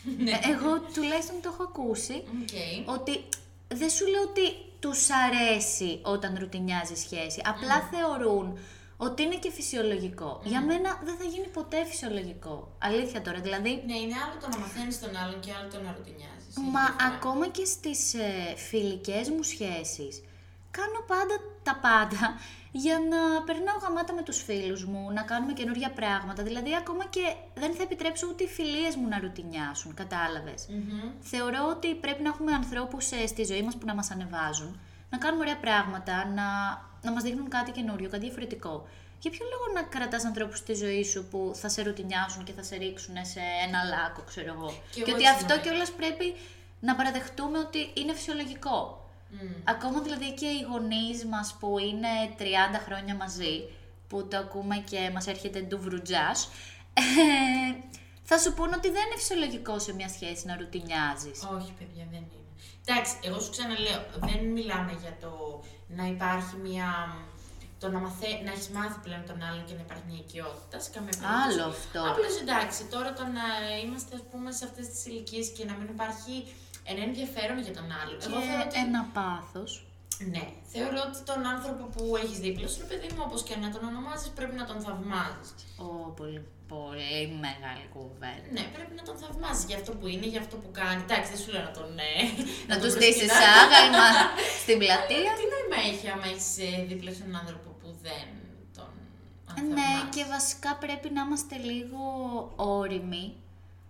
Ε, Εγώ τουλάχιστον το έχω ακούσει, Οκ. ότι δεν σου λέω ότι τους αρέσει όταν ρουτινιάζει σχέση, απλά θεωρούν ότι είναι και φυσιολογικό. Για μένα δεν θα γίνει ποτέ φυσιολογικό. Αλήθεια τώρα, δηλαδή Ναι, είναι άλλο το να μαθαίνεις τον άλλον και άλλο το να ρουτινιάζεις. Μα ακόμα και στις ε, φιλικές μου σχέσεις κάνω πάντα τα πάντα για να περνάω γαμάτα με τους φίλους μου, να κάνουμε καινούργια πράγματα. Δηλαδή ακόμα και δεν θα επιτρέψω ούτε οι φιλίες μου να ρουτινιάσουν, κατάλαβες. Θεωρώ ότι πρέπει να έχουμε ανθρώπους ε, στη ζωή μας που να μας ανεβάζουν, να κάνουμε ωραία πράγματα, να, να μας δείχνουν κάτι καινούριο, κάτι διαφορετικό. Για ποιο λόγο να κρατάς ανθρώπους στη ζωή σου που θα σε ρουτινιάσουν και θα σε ρίξουν σε ένα λάκκο, ξέρω εγώ; Και Και, εγώ ότι έτσι αυτό νομίζω. κιόλας πρέπει να παραδεχτούμε ότι είναι φυσιολογικό. Ακόμα δηλαδή και οι γονείς μας που είναι 30 χρόνια μαζί, που το ακούμε και μας έρχεται ντουβρουτζάς, ε, θα σου πούνε ότι δεν είναι φυσιολογικό σε μια σχέση να ρουτινιάζεις. Όχι, παιδιά, δεν είναι. Εντάξει, εγώ σου ξαναλέω, δεν μιλάμε για το να υπάρχει μια. Το να, μαθέ, να έχεις μάθει πλέον τον άλλον και να υπάρχει μια οικειότητα σε καμία περίπτωση. Άλλο αυτό. Απλώς εντάξει, τώρα το να είμαστε ας πούμε, σε αυτές τις ηλικίες και να μην υπάρχει ένα ενδιαφέρον για τον άλλον. Εγώ θεωρώ Και ότι ένα πάθος. Ναι, θεωρώ ότι τον άνθρωπο που έχεις δίπλα σου, ρε παιδί μου, όπως και να τον ονομάζεις, πρέπει να τον θαυμάζεις. Ω, πολύ, πολύ μεγάλη κουβέντα. Ναι, πρέπει να τον θαυμάζεις για αυτό που είναι, για αυτό που κάνει. Εντάξει, δεν σου λέω να τον. Ναι, Να τον τους στήσεις προσκυνάς. άγαλμα στην πλατεία. Τι νόημα έχει άμα είσαι δίπλα σε έναν άνθρωπο που δεν τον Ναι, θαυμάζεις. και βασικά πρέπει να είμαστε λίγο όριμοι.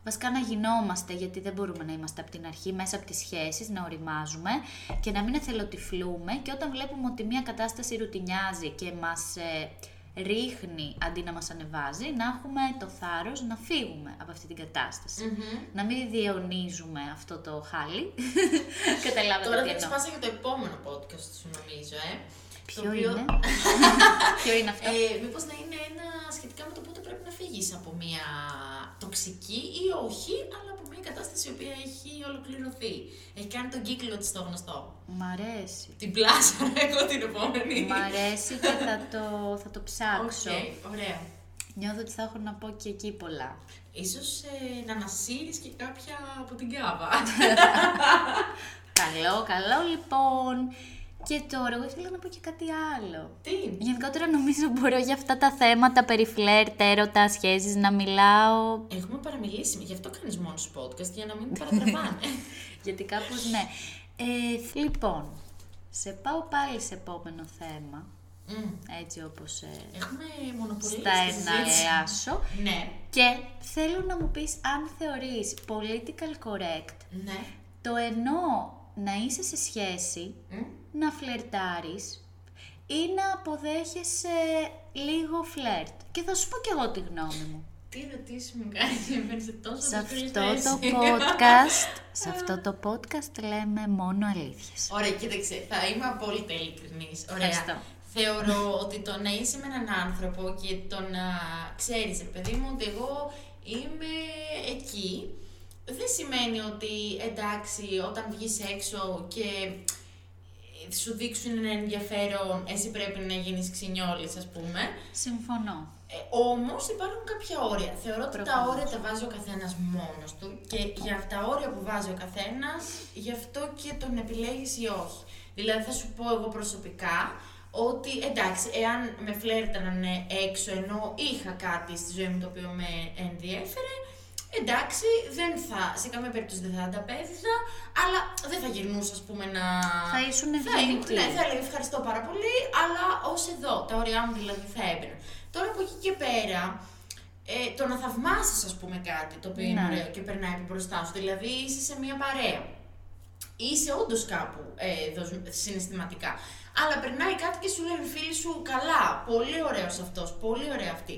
Βασικά να γινόμαστε, γιατί δεν μπορούμε να είμαστε από την αρχή μέσα από τις σχέσεις, να οριμάζουμε και να μην εθελοτυφλούμε και όταν βλέπουμε ότι μια κατάσταση ρουτινιάζει και μας ε, ρίχνει αντί να μας ανεβάζει, να έχουμε το θάρρος να φύγουμε από αυτή την κατάσταση. Μμμ. Να μην διαιωνίζουμε αυτό το χάλι. Καταλάβατε Τώρα τι θα εννοώ. πάσα για το επόμενο podcast σου νομίζω, ε. Το Ποιο οποίο- είναι; Ποιο είναι αυτό; Ε, μήπως να είναι ένα σχετικά με το πότε πρέπει να φύγεις από μια τοξική ή όχι, αλλά από μια κατάσταση η οποία έχει ολοκληρωθεί. Έχει κάνει τον κύκλο της το γνωστό. Μ' αρέσει. Την πάσα εγώ την επόμενη. Μ' αρέσει και θα το, θα το ψάξω. Οκ, ωραία. Νιώθω ότι θα έχω να πω και εκεί πολλά. Ίσως ε, να ανασύρεις και κάποια από την κάβα. Καλό, καλό λοιπόν. Και τώρα εγώ ήθελα να πω και κάτι άλλο. Τι; Γενικότερα νομίζω μπορώ για αυτά τα θέματα περί φλερτ, έρωτα, σχέσεις να μιλάω. Έχουμε παραμιλήσει, γι' αυτό κάνεις μόνο σου podcast, για να μην παρατραβάνε. Γιατί κάπως ναι. Ε, λοιπόν, σε πάω πάλι σε επόμενο θέμα. Μμ. Έτσι όπως ε, Έχουμε μονοπολίσει στα τη συζήτηση. εναλλάσσω. Ναι, Και θέλω να μου πεις αν θεωρείς political correct ναι. το ενώ να είσαι σε σχέση, Μμ. να φλερτάρεις ή να αποδέχεσαι λίγο φλερτ. Και θα σου πω και εγώ τη γνώμη μου. Τι ερωτήσεις μου κάνεις, με σε τόσο Σε δύσκολη αυτό θέση. το podcast, σε αυτό το podcast λέμε μόνο αλήθειες. Ωραία, κοίταξε, θα είμαι απόλυτα ειλικρινής. Ωραία. Ευχαριστώ. Θεωρώ ότι το να είσαι με έναν άνθρωπο και το να ξέρεις, ρε παιδί μου, ότι εγώ είμαι εκεί, δεν σημαίνει ότι εντάξει, όταν βγεις έξω και σου δείξουν ένα ενδιαφέρον, εσύ πρέπει να γίνεις ξινιόλης, ας πούμε. Συμφωνώ. Ε, Όμως υπάρχουν κάποια όρια. Θεωρώ ότι τα Προφανώς. όρια τα βάζει ο καθένας μόνος του και για τα όρια που βάζει ο καθένας, γι' αυτό και τον επιλέγεις ή όχι. Δηλαδή, θα σου πω εγώ προσωπικά ότι εντάξει, εάν με φλέρταναν έξω ενώ είχα κάτι στη ζωή μου το οποίο με ενδιέφερε, εντάξει, δεν θα, σε καμία περίπτωση δεν θα ανταπέδιδα, αλλά δεν θα γυρνούσα, ας πούμε, να. Θα ήσουν Θα ήμουν- ευγενική. Ναι, θα έλεγα ευχαριστώ πάρα πολύ, αλλά ως εδώ. Τα όρια μου δηλαδή θα έμπαιναν. Τώρα από εκεί και πέρα, ε, το να θαυμάσεις ας πούμε κάτι το οποίο είναι Ναι. ωραίο και περνάει από μπροστά σου. Δηλαδή είσαι σε μια παρέα. Είσαι όντως κάπου ε, δοσ- συναισθηματικά. Αλλά περνάει κάτι και σου λένε φίλοι σου καλά, πολύ ωραίος αυτός, πολύ ωραία αυτή.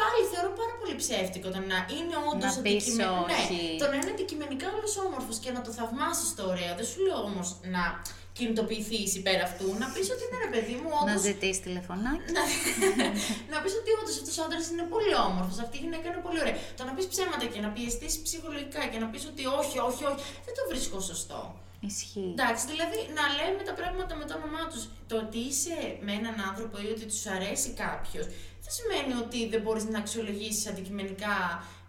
Πάλι θεωρώ πάρα πολύ ψεύτικο το να είναι όντως Να πεις όχι. Ναι, το να είναι αντικειμενικά όλος όμορφος και να το θαυμάσεις το ωραίο. Δεν σου λέω όμως να κινητοποιηθείς υπέρ αυτού, να πεις ότι είναι ρε παιδί μου, Να όντω ζητήσει τηλεφωνάκι. να, να πεις ότι όντως αυτός ο άντρας είναι πολύ όμορφος, αυτή η γυναίκα είναι πολύ ωραία. Το να πεις ψέματα και να πιεστείς ψυχολογικά και να πεις ότι όχι, όχι, όχι, δεν το βρίσκω σωστό. Ισχύει. Εντάξει, δηλαδή να λέμε τα πράγματα με το όνομά τους. Το ότι είσαι με έναν άνθρωπο ή ότι τους αρέσει κάποιος, δεν σημαίνει ότι δεν μπορείς να αξιολογήσεις αντικειμενικά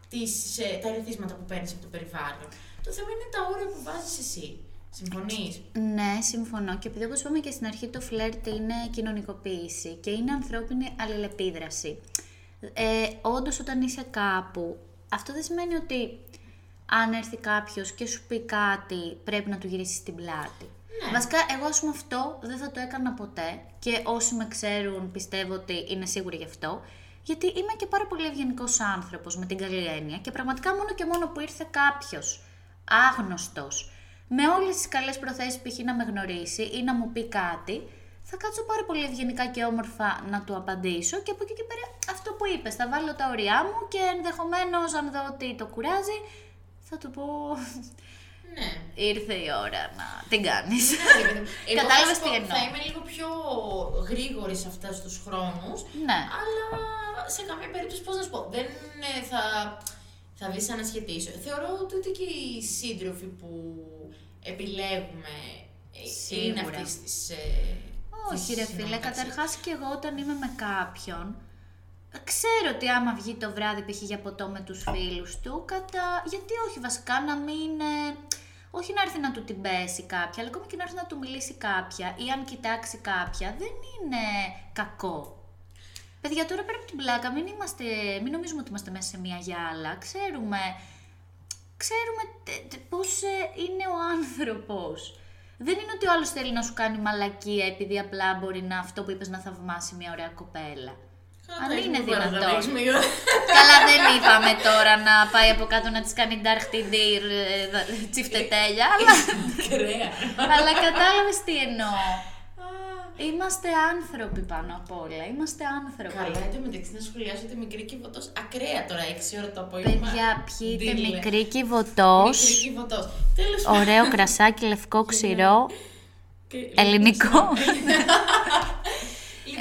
τις, ε, τα ερεθίσματα που παίρνεις από το περιβάλλον. Το θέμα είναι τα όρια που βάζεις εσύ. Συμφωνείς; Ναι, συμφωνώ. Και επειδή όπως είπαμε και στην αρχή, το φλερτ είναι κοινωνικοποίηση και είναι ανθρώπινη αλληλεπίδραση. Ε, Όντως, όταν είσαι κάπου, αυτό δεν σημαίνει ότι αν έρθει κάποιος και σου πει κάτι, πρέπει να του γυρίσεις την πλάτη. Ναι. Βασικά, εγώ ας πούμε αυτό δεν θα το έκανα ποτέ και όσοι με ξέρουν πιστεύω ότι είναι σίγουροι γι' αυτό. Γιατί είμαι και πάρα πολύ ευγενικός άνθρωπος με την καλή έννοια και πραγματικά μόνο και μόνο που ήρθε κάποιος άγνωστος με όλες τις καλές προθέσεις π.χ. να με γνωρίσει ή να μου πει κάτι, θα κάτσω πάρα πολύ ευγενικά και όμορφα να του απαντήσω και από εκεί και πέρα αυτό που είπες, θα βάλω τα όρια μου και ενδεχομένως αν δω ότι το κουράζει, θα του πω Ναι. ήρθε η ώρα να την κάνεις. Ναι, ρε παιδί μου. Εγώ Κατάλαβες θα σου τι πω, εννοώ. Θα είμαι λίγο πιο γρήγορη σε αυτού τους χρόνους. Ναι. Αλλά σε καμία περίπτωση, πώς να σου πω, δεν ε, θα, θα δεις σαν να σχετήσω. Θεωρώ ότι ούτε και οι σύντροφοι που επιλέγουμε ε, είναι Σίγουρα. αυτής της. Όχι ρε φίλε, καταρχάς και εγώ όταν είμαι με κάποιον, ξέρω ότι άμα βγει το βράδυ π.χ. για ποτό με τους φίλους του, κατά... γιατί όχι βασικά να μην... ε, όχι να έρθει να του την πέσει κάποια, αλλά ακόμα και να έρθει να του μιλήσει κάποια ή αν κοιτάξει κάποια, δεν είναι κακό. Παιδιά, τώρα πέρα από την πλάκα, μην, είμαστε, μην νομίζουμε ότι είμαστε μέσα σε μια γυάλα. Ξέρουμε, ξέρουμε τε- τε- πώς ε, είναι ο άνθρωπος. Δεν είναι ότι ο άλλος θέλει να σου κάνει μαλακία επειδή απλά μπορεί να αυτό που είπες να θαυμάσει μια ωραία κοπέλα. Αν είναι δυνατόν. Καλά δεν είπαμε τώρα να πάει από κάτω να της κάνει νταρχτιντήρ τσιφτετέλια, αλλά, Κρέα. αλλά κατάλαβες τι εννοώ. Είμαστε άνθρωποι πάνω απ' όλα. Είμαστε άνθρωποι. Καλά, εν τω μεταξύ να σχολιάσω ότι μικρή κυβωτός ακραία τώρα 6 ώρα το απόγευμα. Παιδιά, πιείτε Ντύλε. μικρή κυβωτός, Μικρή κυβωτός. Τέλος πάντων. ωραίο κρασάκι, λευκό ξηρό, Και- ελληνικό.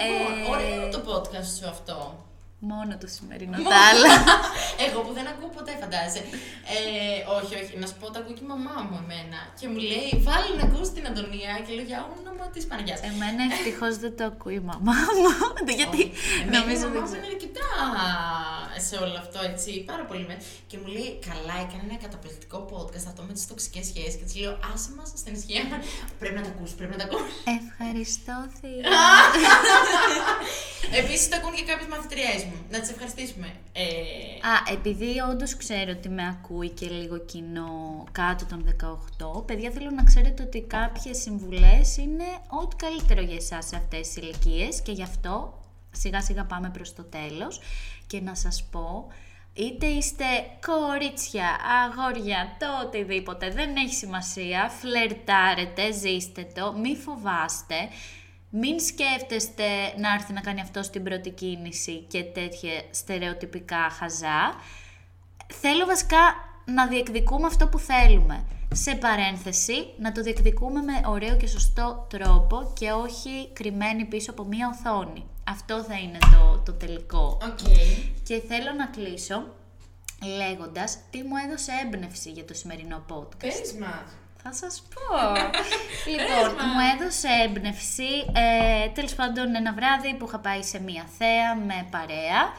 Λοιπόν, Ε, ωραίο το podcast σου αυτό. Μόνο το σημερινό τα άλλα. Εγώ που δεν ακούω ποτέ, φαντάζεσαι. Ε, όχι, όχι, να σου πω, τα ακούει και η μαμά μου εμένα. Και μου λέει, βάλει να ακούσει την Αντωνία και λέω για όνομα της Παναγιάς. Εμένα ευτυχώς δεν το ακούει η μαμά μου. Γιατί νομίζω η δεν μαμά μου ξέρω. είναι αρκετά σε όλο αυτό, έτσι, πάρα πολύ με. Και μου λέει, καλά, έκανε ένα καταπληκτικό podcast αυτό με τις τοξικές σχέσεις. Και της λέω, άσε μας στην ισχύα. πρέπει να τα ακούσει, πρέπει να τα ακούσει. Ευχαριστώ, Θεία. Επίσης, τα ακούν και κάποιες μαθητριές μου. Να τις ευχαριστήσουμε. Ε, Α, επειδή όντως ξέρω ότι με ακούει και λίγο κοινό κάτω των 18, παιδιά θέλω να ξέρετε ότι κάποιες συμβουλές είναι ό,τι καλύτερο για εσάς σε αυτές τις ηλικίες και γι' αυτό σιγά σιγά πάμε προς το τέλος και να σας πω είτε είστε κορίτσια, αγόρια, το οτιδήποτε, δεν έχει σημασία, φλερτάρετε, ζήστε το, μη φοβάστε, μην σκέφτεστε να έρθει να κάνει αυτό στην πρώτη κίνηση και τέτοια στερεοτυπικά χαζά. Θέλω βασικά να διεκδικούμε αυτό που θέλουμε. Σε παρένθεση, να το διεκδικούμε με ωραίο και σωστό τρόπο και όχι κρυμμένοι πίσω από μία οθόνη. Αυτό θα είναι το, το τελικό. Οκ. Και θέλω να κλείσω λέγοντας τι μου έδωσε έμπνευση για το σημερινό podcast. Πες μας. Θα σας πω. λοιπόν, μου έδωσε έμπνευση, ε, τέλος πάντων ένα βράδυ που είχα πάει σε μία θέα με παρέα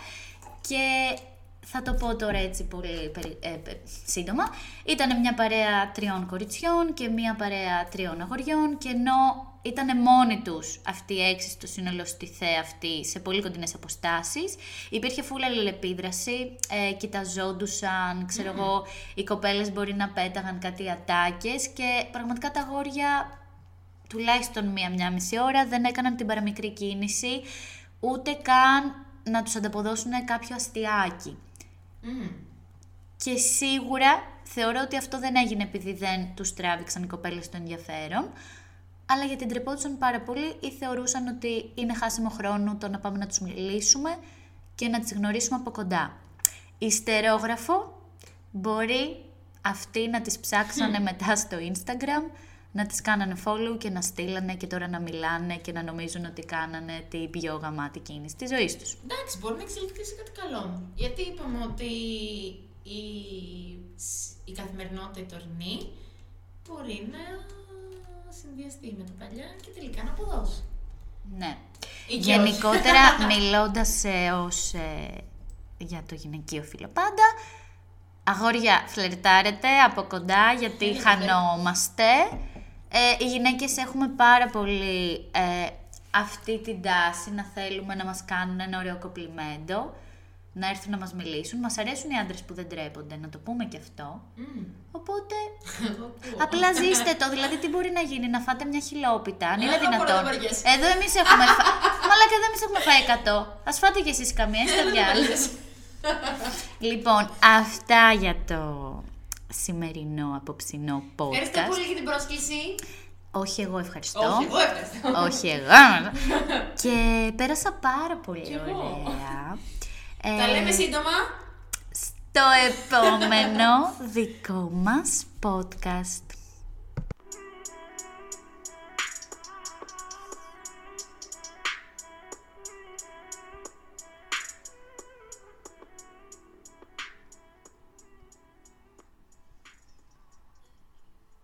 και θα το πω τώρα έτσι πολύ περι- ε, ε, σύντομα. Ήταν μια παρέα τριών κοριτσιών και μια παρέα τριών αγοριών και ενώ ήταν μόνοι τους αυτοί οι έξι στο σύνολο στη θέα αυτή σε πολύ κοντινές αποστάσεις, υπήρχε φούλα αλληλεπίδραση, ε, κοιταζόντουσαν, ξέρω εγώ, οι κοπέλες μπορεί να πέταγαν κάτι ατάκες και πραγματικά τα αγόρια τουλάχιστον μία-μία μισή ώρα δεν έκαναν την παραμικρή κίνηση, ούτε καν να τους ανταποδώσουν κάποιο αστιάκι. Μμμ. Και σίγουρα θεωρώ ότι αυτό δεν έγινε επειδή δεν τους τράβηξαν οι κοπέλες το ενδιαφέρον, αλλά γιατί ντρεπόντουσαν πάρα πολύ ή θεωρούσαν ότι είναι χάσιμο χρόνο το να πάμε να τους μιλήσουμε και να τις γνωρίσουμε από κοντά. Ιστερόγραφο μπορεί αυτοί να τις ψάξανε μετά στο Instagram, να τις κάνανε follow και να στείλανε και τώρα να μιλάνε και να νομίζουν ότι κάνανε την πιο γαμάτη κίνηση της ζωής τους. Εντάξει, μπορεί να εξελιχθεί σε κάτι καλό. Γιατί είπαμε ότι η, η καθημερινότητα η τωρινή μπορεί να συνδυαστεί με τα παλιά και τελικά να αποδώσει. Ναι. Ή και Γενικότερα, μιλώντας ε, ως, ε, για το γυναικείο φύλλο πάντα, αγόρια φλερτάρετε από κοντά γιατί Εννοείται. χανόμαστε. Ε, οι γυναίκες έχουμε πάρα πολύ ε, αυτή την τάση να θέλουμε να μας κάνουν ένα ωραίο κοπλιμέντο, να έρθουν να μας μιλήσουν. Μας αρέσουν οι άντρες που δεν τρέπονται, να το πούμε και αυτό. Μμμ. Οπότε, Εγώ ακούω. απλά ζήστε το. Δηλαδή, τι μπορεί να γίνει, να φάτε μια χιλόπιτα, αν είναι Ε, δεν μπορώ δυνατόν. να βαριέσαι. Εδώ εμείς έχουμε φάει. Μαλάκα, εδώ εμείς έχουμε φάει 100. Α φάτε κι εσείς καμία, είστε διάλογο. λοιπόν, αυτά για το σημερινό απόψινό Ευχαριστώ podcast. πολύ για την πρόσκληση. Όχι, εγώ ευχαριστώ. Όχι, εγώ ευχαριστώ. Όχι εγώ. και πέρασα πάρα πολύ Κι εγώ. ωραία. Τα Ε, λέμε σύντομα. στο επόμενο δικό μας podcast.